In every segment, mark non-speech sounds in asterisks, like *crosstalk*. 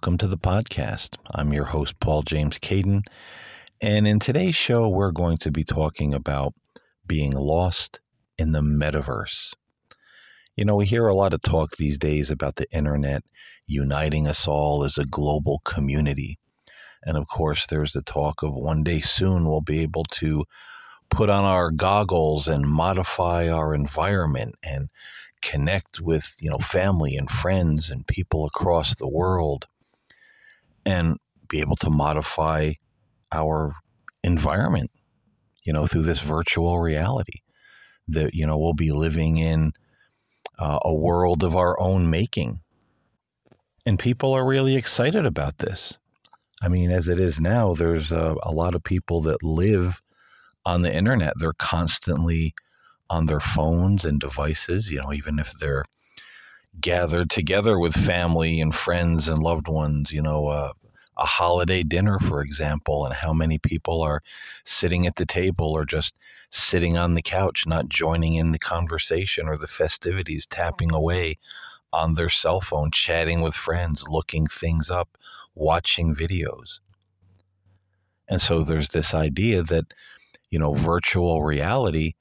welcome to the podcast. I'm your host, Paul James Caiden. And in today's show, we're going to be talking about being lost in the metaverse. You know, we hear a lot of talk these days about the internet uniting us all as a global community. And of course, there's the talk of one day soon we'll be able to put on our goggles and modify our environment and connect with you know family and friends and people across the world and be able to modify our environment you know through this virtual reality that you know we'll be living in uh, a world of our own making. And people are really excited about this. I mean as it is now there's a, a lot of people that live on the internet. They're constantly on their phones and devices, you know, even if they're gathered together with family and friends and loved ones, you know, uh, a holiday dinner, for example, and how many people are sitting at the table or just sitting on the couch, not joining in the conversation or the festivities, tapping away on their cell phone, chatting with friends, looking things up, watching videos. And so there's this idea that, you know, virtual reality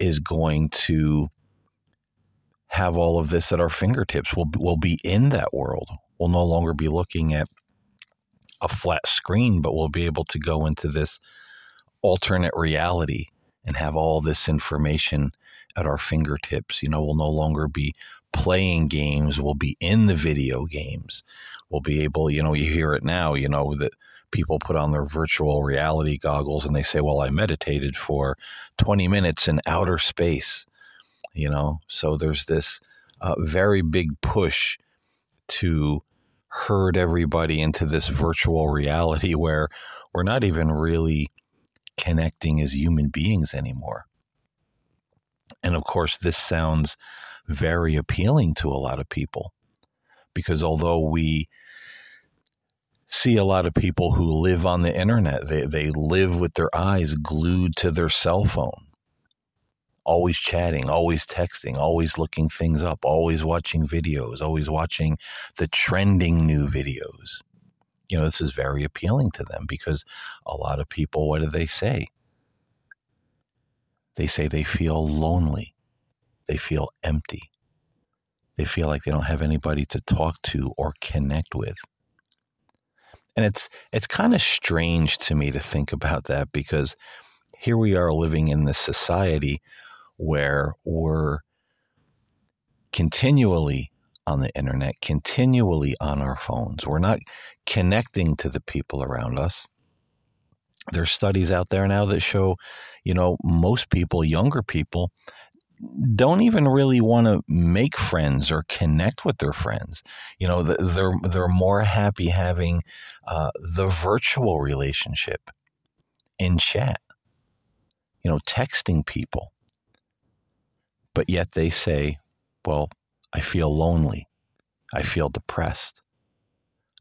is going to have all of this at our fingertips. We'll, we'll be in that world. We'll no longer be looking at a flat screen, but we'll be able to go into this alternate reality and have all this information at our fingertips. You know, we'll no longer be playing games, we'll be in the video games. We'll be able, you know, you hear it now, you know, that people put on their virtual reality goggles and they say, well, I meditated for 20 minutes in outer space, you know? So there's this uh, very big push to herd everybody into this virtual reality *laughs* where we're not even really connecting as human beings anymore. And of course, this sounds very appealing to a lot of people because although we see a lot of people who live on the internet. They, they live with their eyes glued to their cell phone, always chatting, always texting, always looking things up, always watching videos, always watching the trending new videos. You know, this is very appealing to them because a lot of people, what do they say? They say they feel lonely, they feel empty, they feel like they don't have anybody to talk to or connect with and it's it's kind of strange to me to think about that because here we are living in this society where we're continually on the internet, continually on our phones. We're not connecting to the people around us. There's studies out there now that show, you know, most people, younger people, don't even really want to make friends or connect with their friends. You know, they're they're more happy having uh, the virtual relationship in chat. You know, texting people. But yet they say, "Well, I feel lonely. I feel depressed.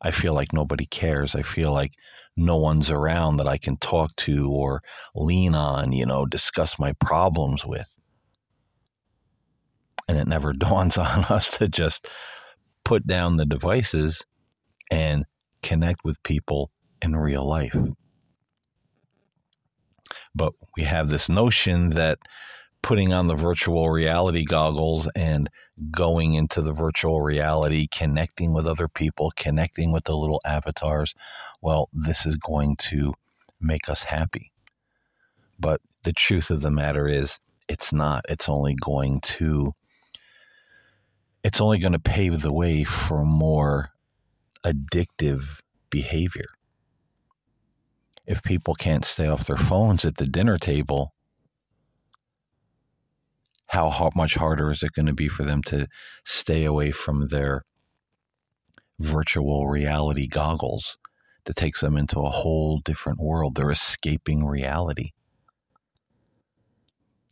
I feel like nobody cares. I feel like no one's around that I can talk to or lean on, you know, discuss my problems with and it never *laughs* dawns on us to just put down the devices and connect with people in real life. But we have this notion that putting on the virtual reality goggles and going into the virtual reality, connecting with other people, connecting with the little avatars, well, this is going to make us happy. But the truth of the matter is, it's not. It's only going to it's only going to pave the way for more addictive behavior. If people can't stay off their phones at the dinner table, how much harder is it going to be for them to stay away from their virtual reality goggles that takes them into a whole different world? They're escaping reality.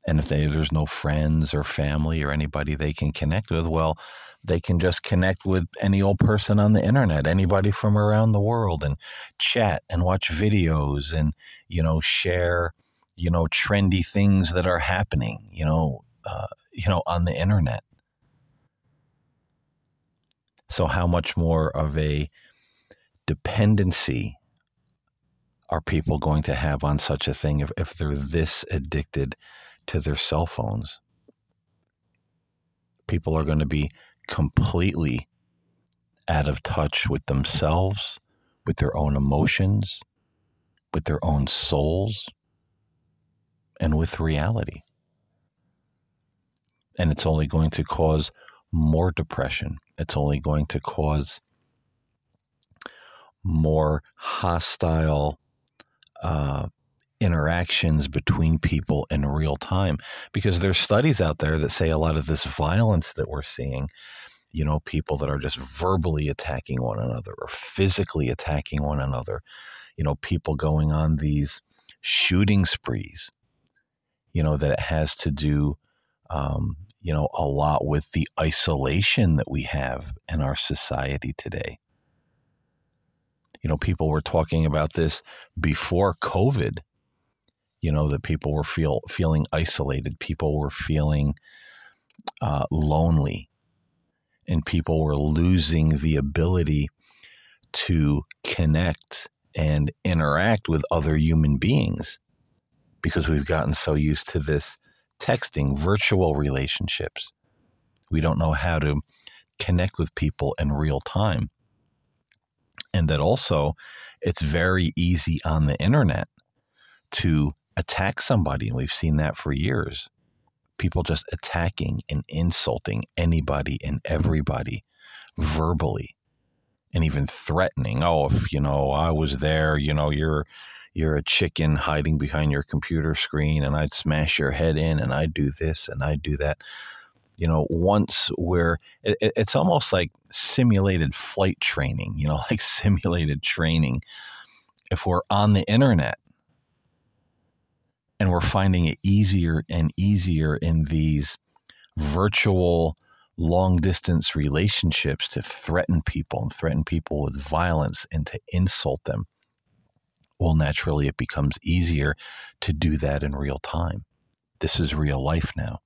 And if they, there's no friends or family or anybody they can connect with, well, they can just connect with any old person on the internet, anybody from around the world, and chat and watch videos and, you know, share, you know, trendy things that are happening, you know, uh, you know, on the internet. So, how much more of a dependency are people going to have on such a thing if, if they're this addicted to their cell phones? People are going to be completely out of touch with themselves, with their own emotions, with their own souls, and with reality. And it's only going to cause more depression. It's only going to cause more hostile uh, interactions between people in real time. Because there's studies out there that say a lot of this violence that we're seeing, you know, people that are just verbally attacking one another or physically attacking one another, you know, people going on these shooting sprees, you know, that it has to do, um, you know, a lot with the isolation that we have in our society today. You know, people were talking about this before COVID. You know, that people were feel feeling isolated. People were feeling uh, lonely, and people were losing the ability to connect and interact with other human beings because we've gotten so used to this texting, virtual relationships. We don't know how to connect with people in real time. And that also, it's very easy on the internet to attack somebody. And we've seen that for years. People just attacking and insulting anybody and everybody verbally and even threatening. Oh, if you know I was there, you know you're you're a chicken hiding behind your computer screen, and I'd smash your head in, and I'd do this and I'd do that. You know, once where it, it's almost like simulated flight training. You know, *laughs* like simulated training. If we're on the internet and we're finding it easier and easier in these virtual long distance relationships to threaten people and threaten people with violence and to insult them, well, naturally, it becomes easier to do that in real time. This is real life now.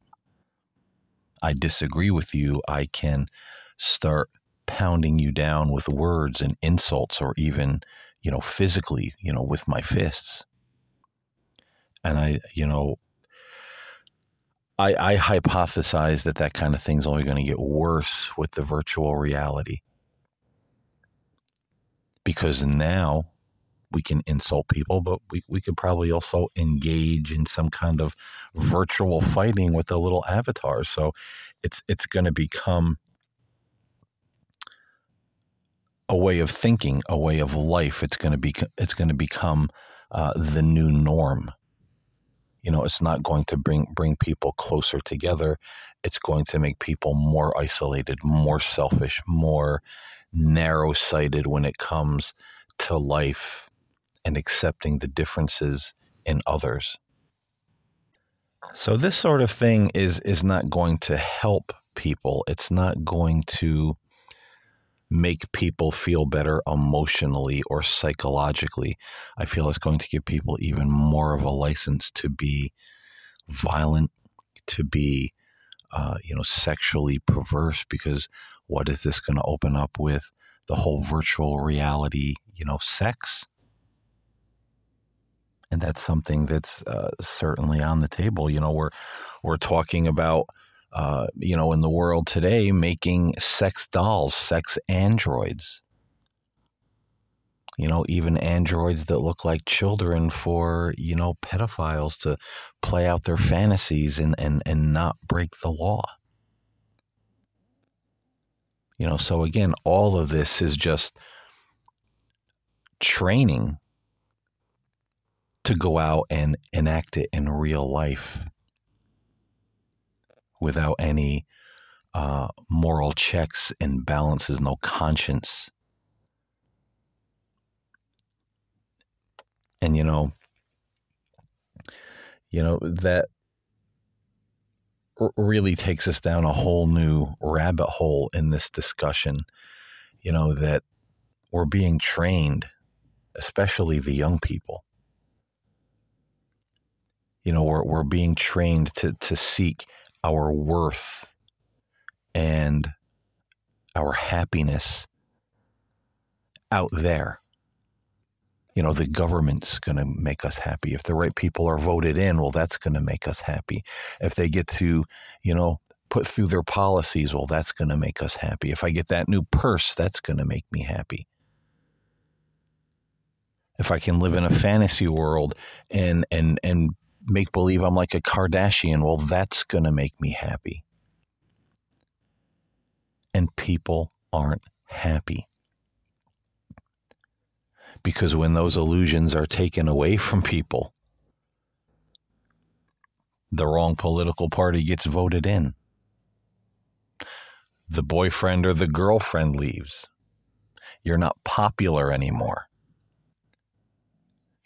I disagree with you. I can start pounding you down with words and insults or even, you know, physically, you know, with my fists. And I, you know, I, I hypothesize that that kind of thing's only going to get worse with the virtual reality. Because now we can insult people, but we, we could probably also engage in some kind of virtual fighting with the little avatars. So it's it's going to become a way of thinking, a way of life. It's going to be it's going to become uh, the new norm you know it's not going to bring bring people closer together it's going to make people more isolated more selfish more narrow sighted when it comes to life and accepting the differences in others so this sort of thing is is not going to help people it's not going to make people feel better emotionally or psychologically. I feel it's going to give people even more of a license to be violent, to be, uh, you know, sexually perverse. Because what is this going to open up with the whole virtual reality, you know, sex? And that's something that's uh, certainly on the table. You know, we're we're talking about uh, you know, in the world today, making sex dolls, sex androids. You know, even androids that look like children for, you know, pedophiles to play out their fantasies and, and, and not break the law. You know, so again, all of this is just training to go out and enact it in real life without any uh, moral checks and balances, no conscience. And you know, you know that really takes us down a whole new rabbit hole in this discussion. You know that we're being trained, especially the young people. You know, we're we're being trained to to seek our worth and our happiness out there. You know, the government's going to make us happy. If the right people are voted in, well, that's going to make us happy. If they get to, you know, put through their policies, well, that's going to make us happy. If I get that new purse, that's going to make me happy. If I can live in a fantasy world and and and make believe I'm like a Kardashian, well, that's going to make me happy. And people aren't happy. Because when those illusions are taken away from people, the wrong political party gets voted in. The boyfriend or the girlfriend leaves. You're not popular anymore.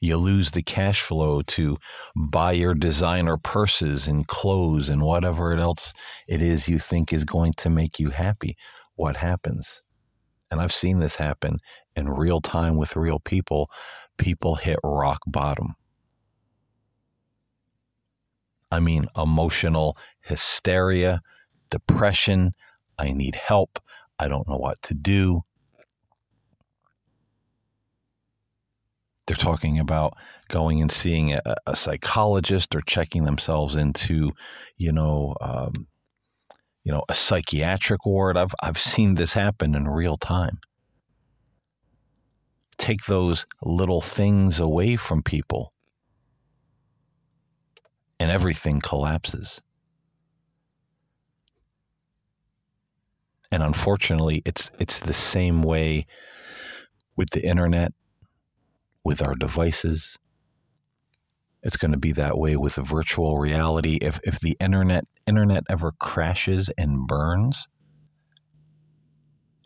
You lose the cash flow to buy your designer purses and clothes and whatever else it is you think is going to make you happy. What happens? And I've seen this happen in real time with real people. People hit rock bottom. I mean, emotional hysteria, depression. I need help. I don't know what to do. They're talking about going and seeing a, a psychologist or checking themselves into, you know, um, you know, a psychiatric ward. I've I've seen this happen in real time. Take those little things away from people, and everything collapses. And unfortunately, it's it's the same way with the internet with our devices. It's going to be that way with the virtual reality. If, if the internet internet ever crashes and burns,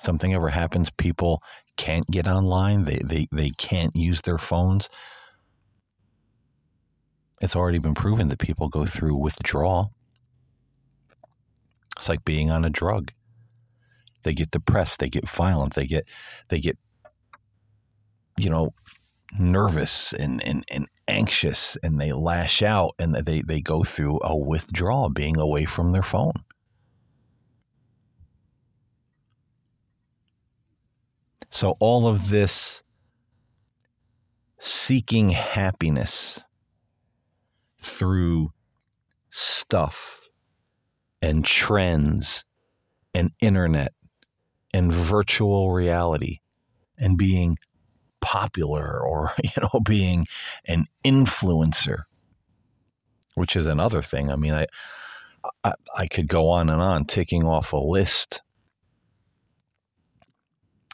something ever happens, people can't get online, they, they, they can't use their phones. It's already been proven that people go through withdrawal. It's like being on a drug. They get depressed, they get violent, they get they get you know nervous and, and, and anxious and they lash out and they, they go through a withdrawal, being away from their phone. So, all of this seeking happiness through stuff and trends and internet and virtual reality and being popular or *laughs* you know being an influencer which is another thing. I mean I, I i could go on and on ticking off a list.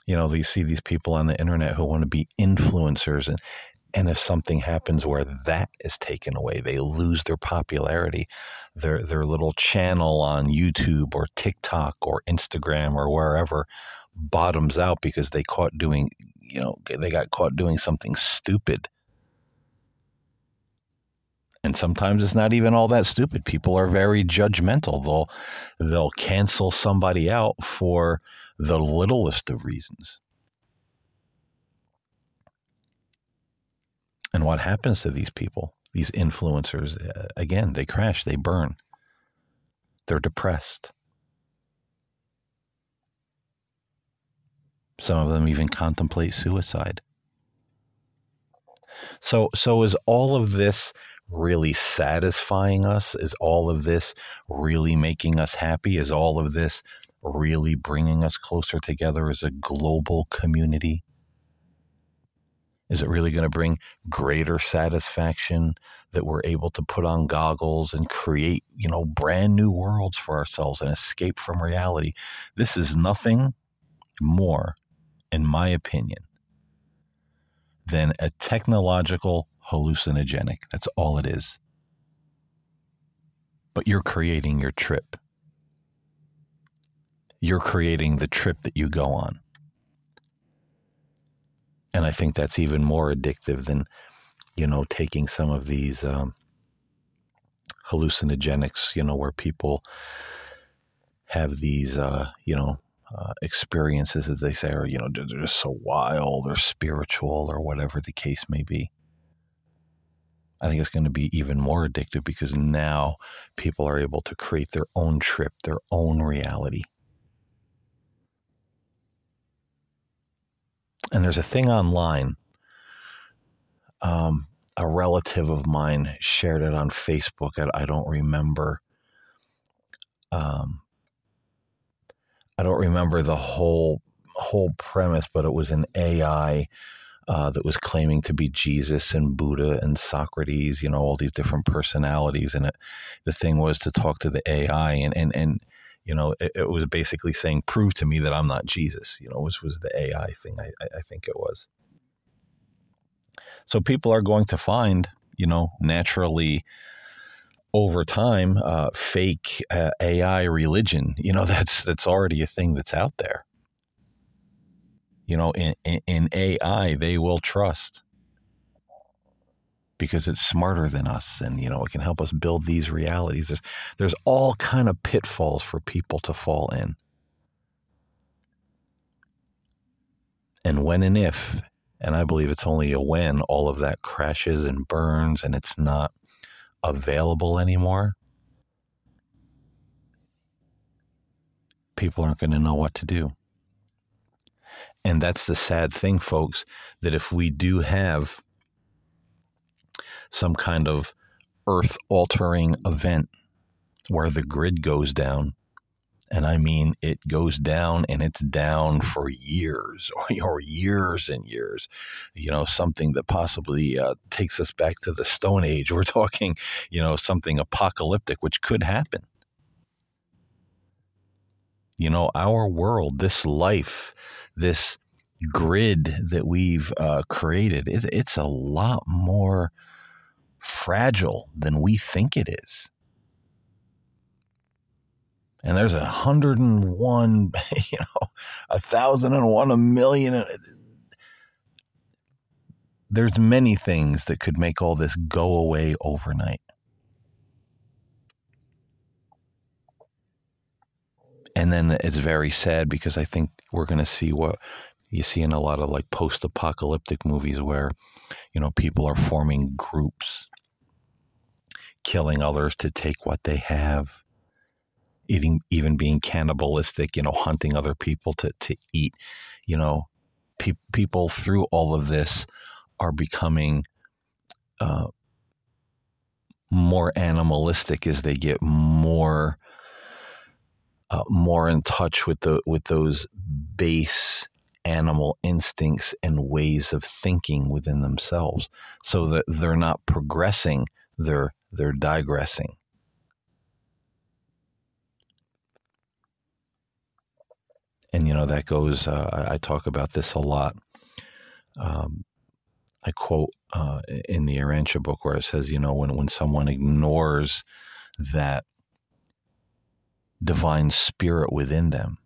You know you see these people on the internet who want to be influencers and and if something happens where that is taken away they lose their popularity their their little channel on YouTube or TikTok or Instagram or wherever bottoms out because they caught doing you know, they got caught doing something stupid. And sometimes it's not even all that stupid. People are very judgmental. They'll they'll cancel somebody out for the littlest of reasons. And what happens to these people, these influencers? Uh, again, they crash, they burn. They're depressed. Some of them even contemplate suicide. So, so is all of this really satisfying us? Is all of this really making us happy? Is all of this really bringing us closer together as a global community? Is it really going to bring greater satisfaction that we're able to put on goggles and create, you know, brand new worlds for ourselves and escape from reality? This is nothing more in my opinion, than a technological hallucinogenic. That's all it is. But you're creating your trip. You're creating the trip that you go on. And I think that's even more addictive than, you know, taking some of these um, hallucinogenics, you know, where people have these, uh, you know, uh, experiences, as they say, or, you know, they're just so wild or spiritual or whatever the case may be. I think it's going to be even more addictive because now people are able to create their own trip, their own reality. And there's a thing online. Um, a relative of mine shared it on Facebook. I, I don't remember. Um, I don't remember the whole whole premise, but it was an AI uh, that was claiming to be Jesus and Buddha and Socrates, you know, all these different personalities. And it, the thing was to talk to the AI and, and, and you know, it, it was basically saying, prove to me that I'm not Jesus, you know, which was the AI thing, I, I think it was. So people are going to find, you know, naturally over time, uh, fake uh, AI religion. You know, *laughs* that's that's already a thing that's out there. You know, in, in, in AI, they will trust because it's smarter than us, and you know, it can help us build these realities. There's there's all kind of pitfalls for people to fall in. And when and if, and I believe it's only a when, all of that crashes and burns and it's not available anymore, people aren't going to know what to do. And that's the sad thing, folks, that if we do have some kind of earth altering event where the grid goes down, and I mean it goes down and it's down for years or, *laughs* or years and years. You know, something that possibly uh, takes us back to the Stone Age. *laughs* We're talking, you know, something apocalyptic, which could happen. You know, our world, this life, this grid that we've uh, created, it, it's a lot more fragile than we think it is and there's a hundred and one, *laughs* you know, a thousand and one, a million. Uh, there's many things that could make all this go away overnight. And then it's very sad because I think we're going to see what you see in a lot of like post apocalyptic movies where, you know, people are forming groups, killing others to take what they have eating, even being cannibalistic, you know, hunting other people to, to eat, you know, pe- people through all of this are becoming uh, more animalistic as they get more uh, more in touch with the with those base animal instincts and ways of thinking within themselves. So that they're not progressing they're they're digressing and you know that goes. Uh, I, talk about this a lot. Um, I quote uh, in the Urantia book where it says, you know, when when someone ignores that divine spirit within them,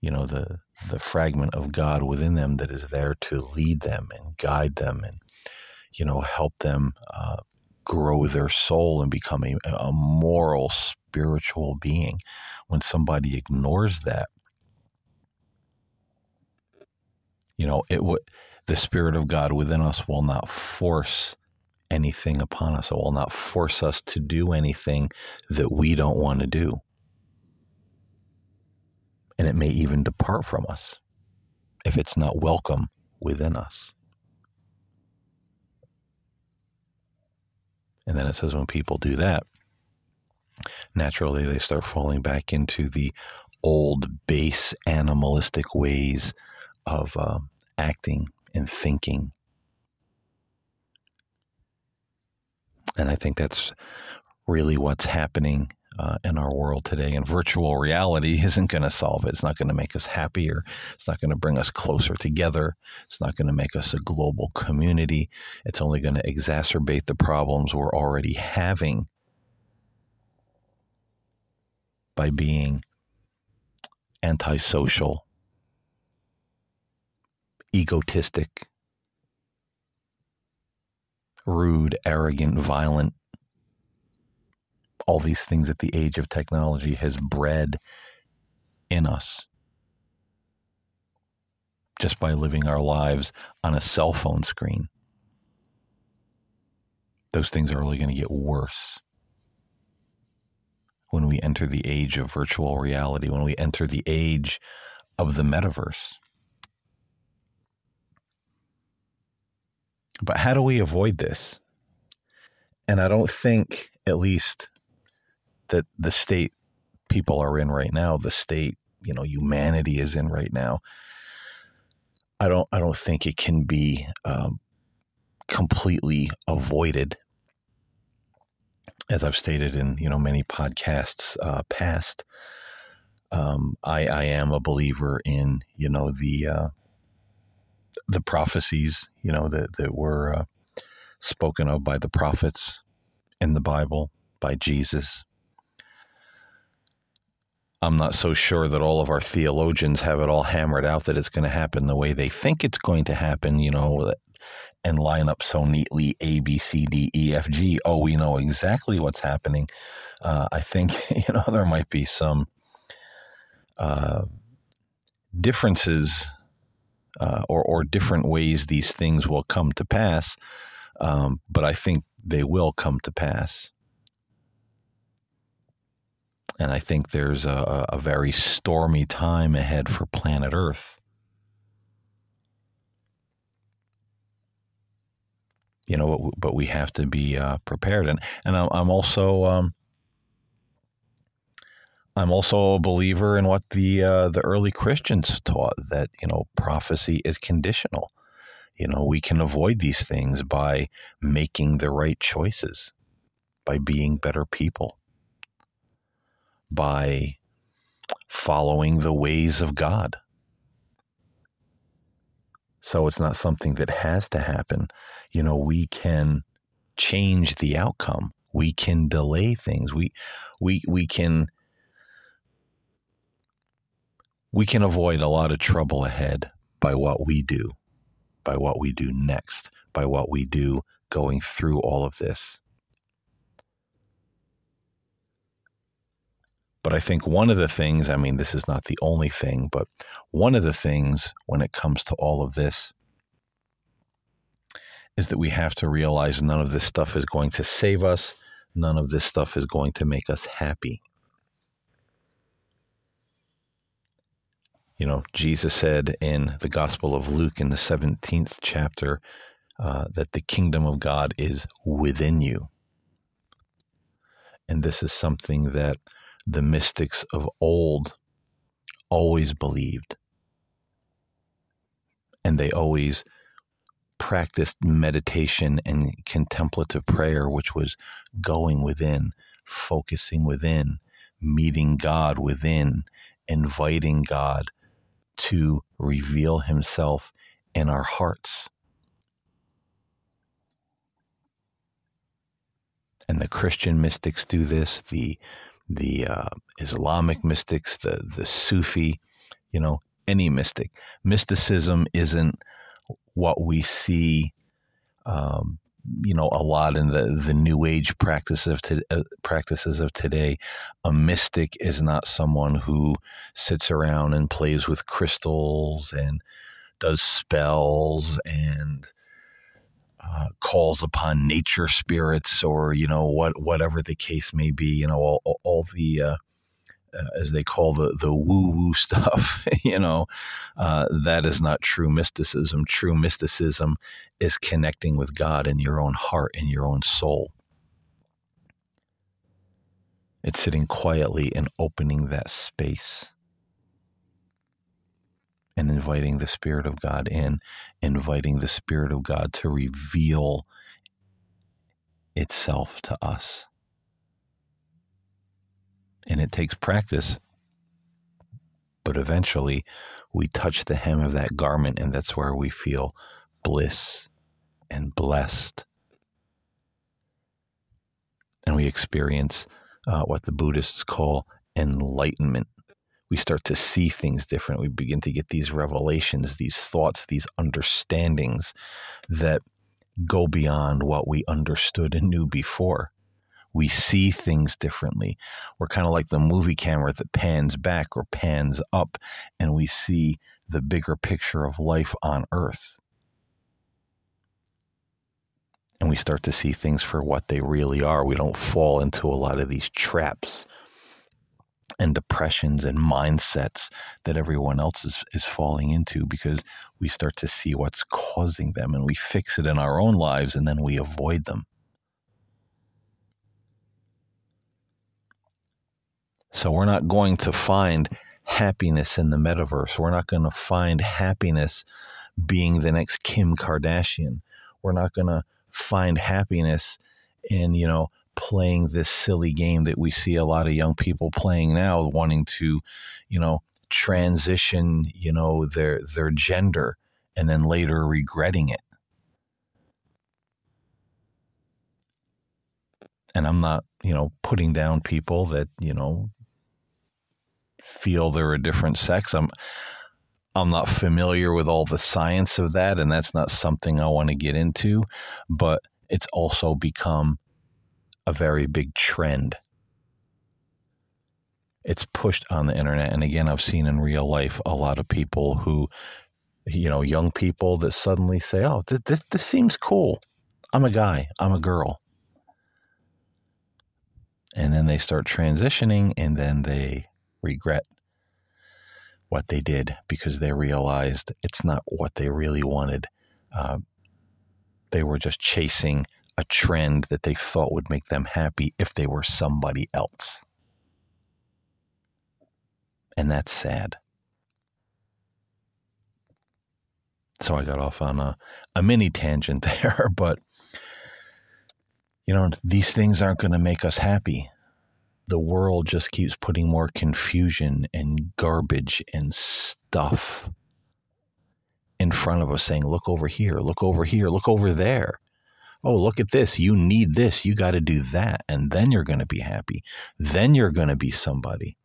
you know, the the fragment of God within them that is there to lead them and guide them and you know help them uh, grow their soul and become a, a moral spiritual being when somebody ignores that. You know it would the spirit of god within us will not force anything upon us. It will not force us to do anything that we don't want to do. And it may even depart from us if it's not welcome within us. And then it says when people do that naturally they start falling back into the old base animalistic ways of uh, acting and thinking. And I think that's really what's happening uh, in our world today. And virtual reality *laughs* isn't going to solve it. It's not going to make us happier. It's not going to bring us closer together. It's not going to make us a global community. It's only going to exacerbate the problems we're already having by being antisocial, egotistic, rude, arrogant, violent. All these things that the age of technology has bred in us just by living our lives on a cell phone screen. Those things are only going to get worse when we enter the age of virtual reality, when we enter the age of the metaverse. But how do we avoid this? And I don't think, at least, that the state people are in right now, the state, you know, humanity is in right now. I don't, I don't think it can be um, completely avoided as I've stated in, you know, many podcasts uh, past, um, I, I am a believer in, you know, the uh, the prophecies, you know, that, that were uh, spoken of by the prophets in the Bible, by Jesus. I'm not so sure that all of our theologians have it all hammered out that it's going to happen the way they think it's going to happen, you know, and line up so neatly A, B, C, D, E, F, G. Oh, we know exactly what's happening. Uh, I think, *laughs* you know, there might be some uh, differences uh, or, or different ways these things will come to pass. Um, but I think they will come to pass. And I think there's a, a very stormy time ahead for planet Earth. You know, but we have to be uh, prepared. And and I'm also um, I'm also a believer in what the uh, the early Christians taught that you know prophecy is conditional. You know, we can avoid these things by making the right choices, by being better people, by following the ways of God. So it's not something that has to happen. You know, we can change the outcome. We can delay things. We we we can we can avoid a lot of trouble ahead by what we do, by what we do next, by what we do going through all of this. But I think one of the things, I mean, this is not the only thing, but one of the things when it comes to all of this is that we have to realize none of this stuff is going to save us. None of this stuff is going to make us happy. You know, Jesus said in the Gospel of Luke in the 17th chapter uh, that the kingdom of God is within you. And this is something that the mystics of old always believed. And they always practiced meditation and contemplative prayer, which was going within, focusing within, meeting God within, inviting God to reveal himself in our hearts. And the Christian mystics do this, the the uh, Islamic mystics, the the Sufi, you know, any mystic. Mysticism isn't what we see um, you know a lot in the the new age practice of to, uh, practices of today a mystic is not someone who sits around and plays with crystals and does spells and uh, calls upon nature spirits or you know what whatever the case may be you know all, all, the uh, uh, as they call the the woo woo *laughs* stuff. you know, uh, that is not true mysticism. True mysticism is connecting with God in your own heart, in your own soul. It's sitting quietly and opening that space and inviting the Spirit of God in, inviting the Spirit of God to reveal itself to us and it takes practice. But eventually, we touch the hem of that garment, and that's where we feel bliss and blessed. And we experience uh, what the Buddhists call enlightenment. We start to see things different. We begin to get these revelations, these thoughts, these understandings that go beyond what we understood and knew before we see things differently. We're kind of like the movie camera that pans back or pans up, and we see the bigger picture of life on Earth. And we start to see things for what they really are. We don't fall into a lot of these traps and depressions and mindsets that everyone else is, is falling into because we start to see what's causing them and we fix it in our own lives and then we avoid them. So we're not going to find happiness in the metaverse. We're not going to find happiness being the next Kim Kardashian. We're not going to find happiness in, you know, playing this silly game that we see a lot of young people playing now, wanting to, you know, transition, you know, their their gender and then later regretting it. And I'm not, you know, putting down people that, you know, feel they're a different sex. I'm I'm not familiar with all the science of that and that's not something I want to get into, but it's also become a very big trend. It's pushed on the internet. And again, I've seen in real life a lot of people who, you know, young people that suddenly say, oh, th- this, this seems cool. I'm a guy, I'm a girl. And then they start transitioning and then they regret what they did because they realized it's not what they really wanted. Uh, they were just chasing a trend that they thought would make them happy if they were somebody else. And that's sad. So I got off on a, a mini tangent *laughs* there, but you know, these things aren't going to make us happy. The world just keeps putting more confusion and garbage and stuff in front of us saying, look over here, look over here, look over there oh, look at this. You need this. You got to do that. And then you're going to be happy. Then you're going to be somebody.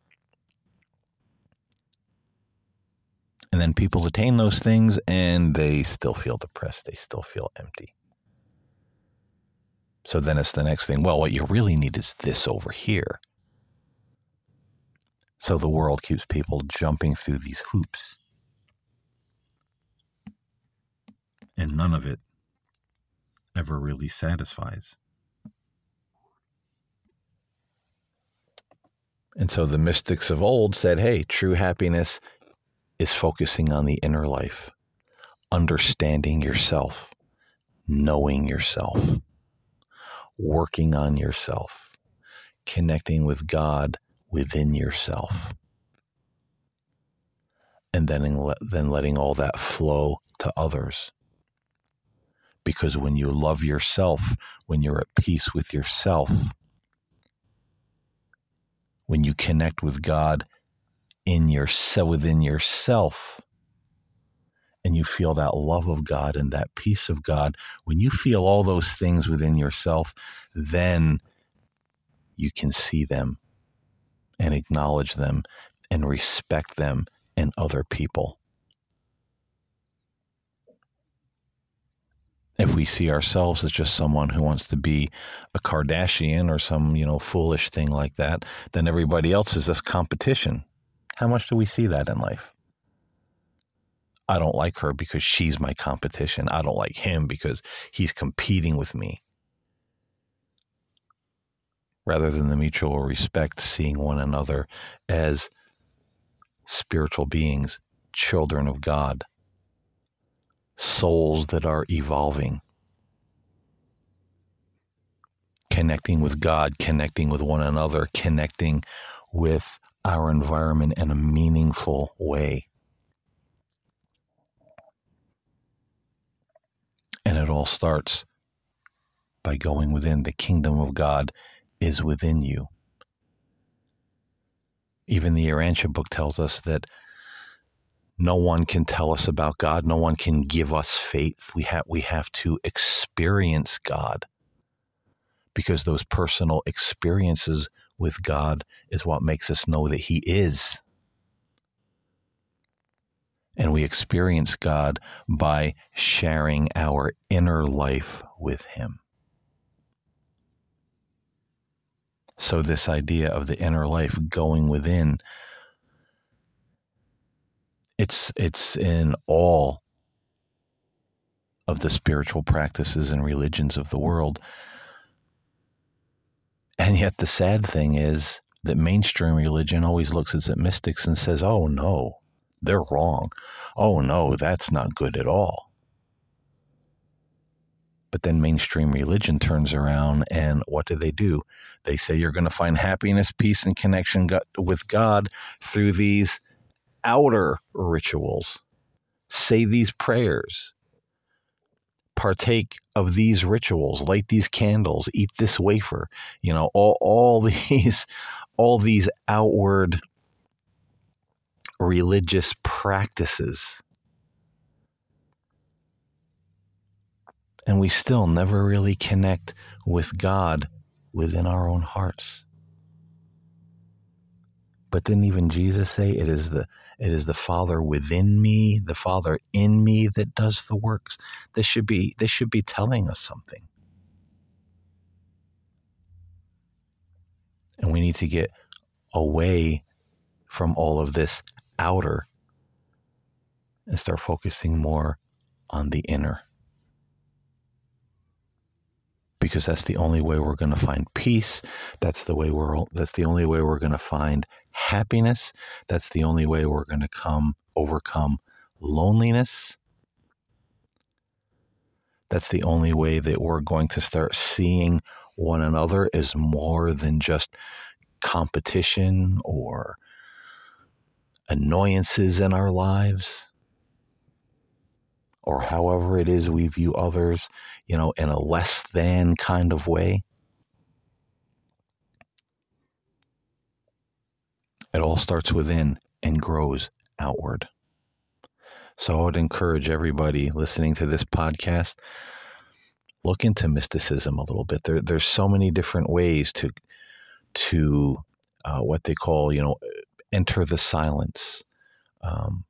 And then people attain those things and they still feel depressed. They still feel empty. So then it's the next thing. Well, what you really need is this over here. So the world keeps people jumping through these hoops. And none of it ever really satisfies. And so the mystics of old said, hey, true happiness is focusing on the inner life, understanding yourself, knowing yourself, working on yourself, connecting with God within yourself, and then, then letting all that flow to others because when you love yourself, when you're at peace with yourself, when you connect with God in yourself within yourself, and you feel that love of God and that peace of God, when you feel all those things within yourself, then you can see them and acknowledge them and respect them in other people. If we see ourselves as just someone who wants to be a Kardashian or some, you know, foolish thing like that, then everybody else is this competition. How much do we see that in life? I don't like her because she's my competition. I don't like him because he's competing with me. Rather than the mutual respect, seeing one another as spiritual beings, children of God souls that are evolving, connecting with God, connecting with one another, connecting with our environment in a meaningful way. And it all starts by going within. The kingdom of God is within you. Even the Urantia book tells us that no one can tell us about God. No one can give us faith. We have we have to experience God because those personal experiences with God is what makes us know that He is. And we experience God by sharing our inner life with Him. So, this idea of the inner life going within it's it's in all of the spiritual practices and religions of the world. And yet the sad thing is that mainstream religion always looks at mystics and says, oh no, they're wrong. Oh no, that's not good at all. But then mainstream religion turns around and what do they do? They say you're going to find happiness, peace, and connection with God through these outer rituals. Say these prayers. Partake of these rituals, light these candles, eat this wafer. You know, all, all *laughs* these all these outward religious practices. And we still never really connect with God within our own hearts. But didn't even Jesus say it is the it is the Father within me, the Father in me that does the works? This should be this should be telling us something. And we need to get away from all of this outer and start focusing more on the inner. Because that's the only way we're going to find peace. That's the way we're that's the only way we're going to find happiness. That's the only way we're going to come overcome loneliness. That's the only way that we're going to start seeing one another as more than just competition or annoyances in our lives or however it is we view others, you know, in a less than kind of way. It all starts within and grows outward. So I would encourage everybody listening to this podcast look into mysticism a little bit. There, there's so many different ways to to uh, what they call, you know, enter the silence, um,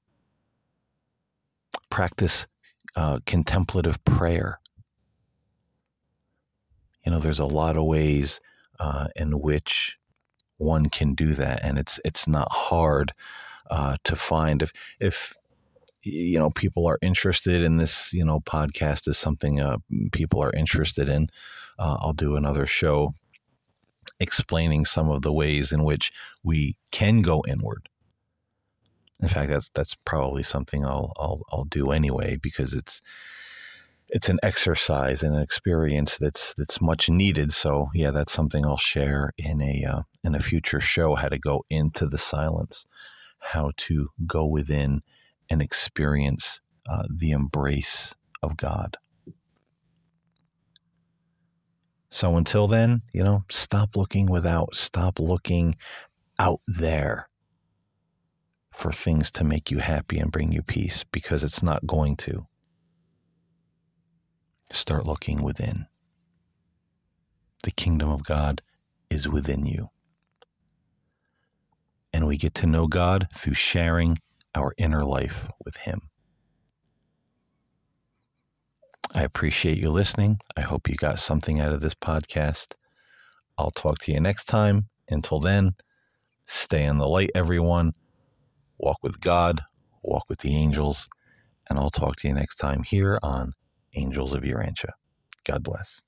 practice uh, contemplative prayer. You know, there's a lot of ways uh, in which one can do that, and it's it's not hard uh, to find. If if you know people are interested in this, you know, podcast is something uh, people are interested in. Uh, I'll do another show explaining some of the ways in which we can go inward. In fact, that's that's probably something I'll I'll I'll do anyway because it's it's an exercise and an experience that's that's much needed. So yeah, that's something I'll share in a uh, in a future show. How to go into the silence, how to go within and experience uh, the embrace of God. So until then, you know, stop looking without, stop looking out there for things to make you happy and bring you peace because it's not going to. Start looking within. The kingdom of God is within you. And we get to know God through sharing our inner life with Him. I appreciate you listening. I hope you got something out of this podcast. I'll talk to you next time. Until then, stay in the light, everyone. Walk with God, walk with the angels, and I'll talk to you next time here on Angels of Urantia. God bless.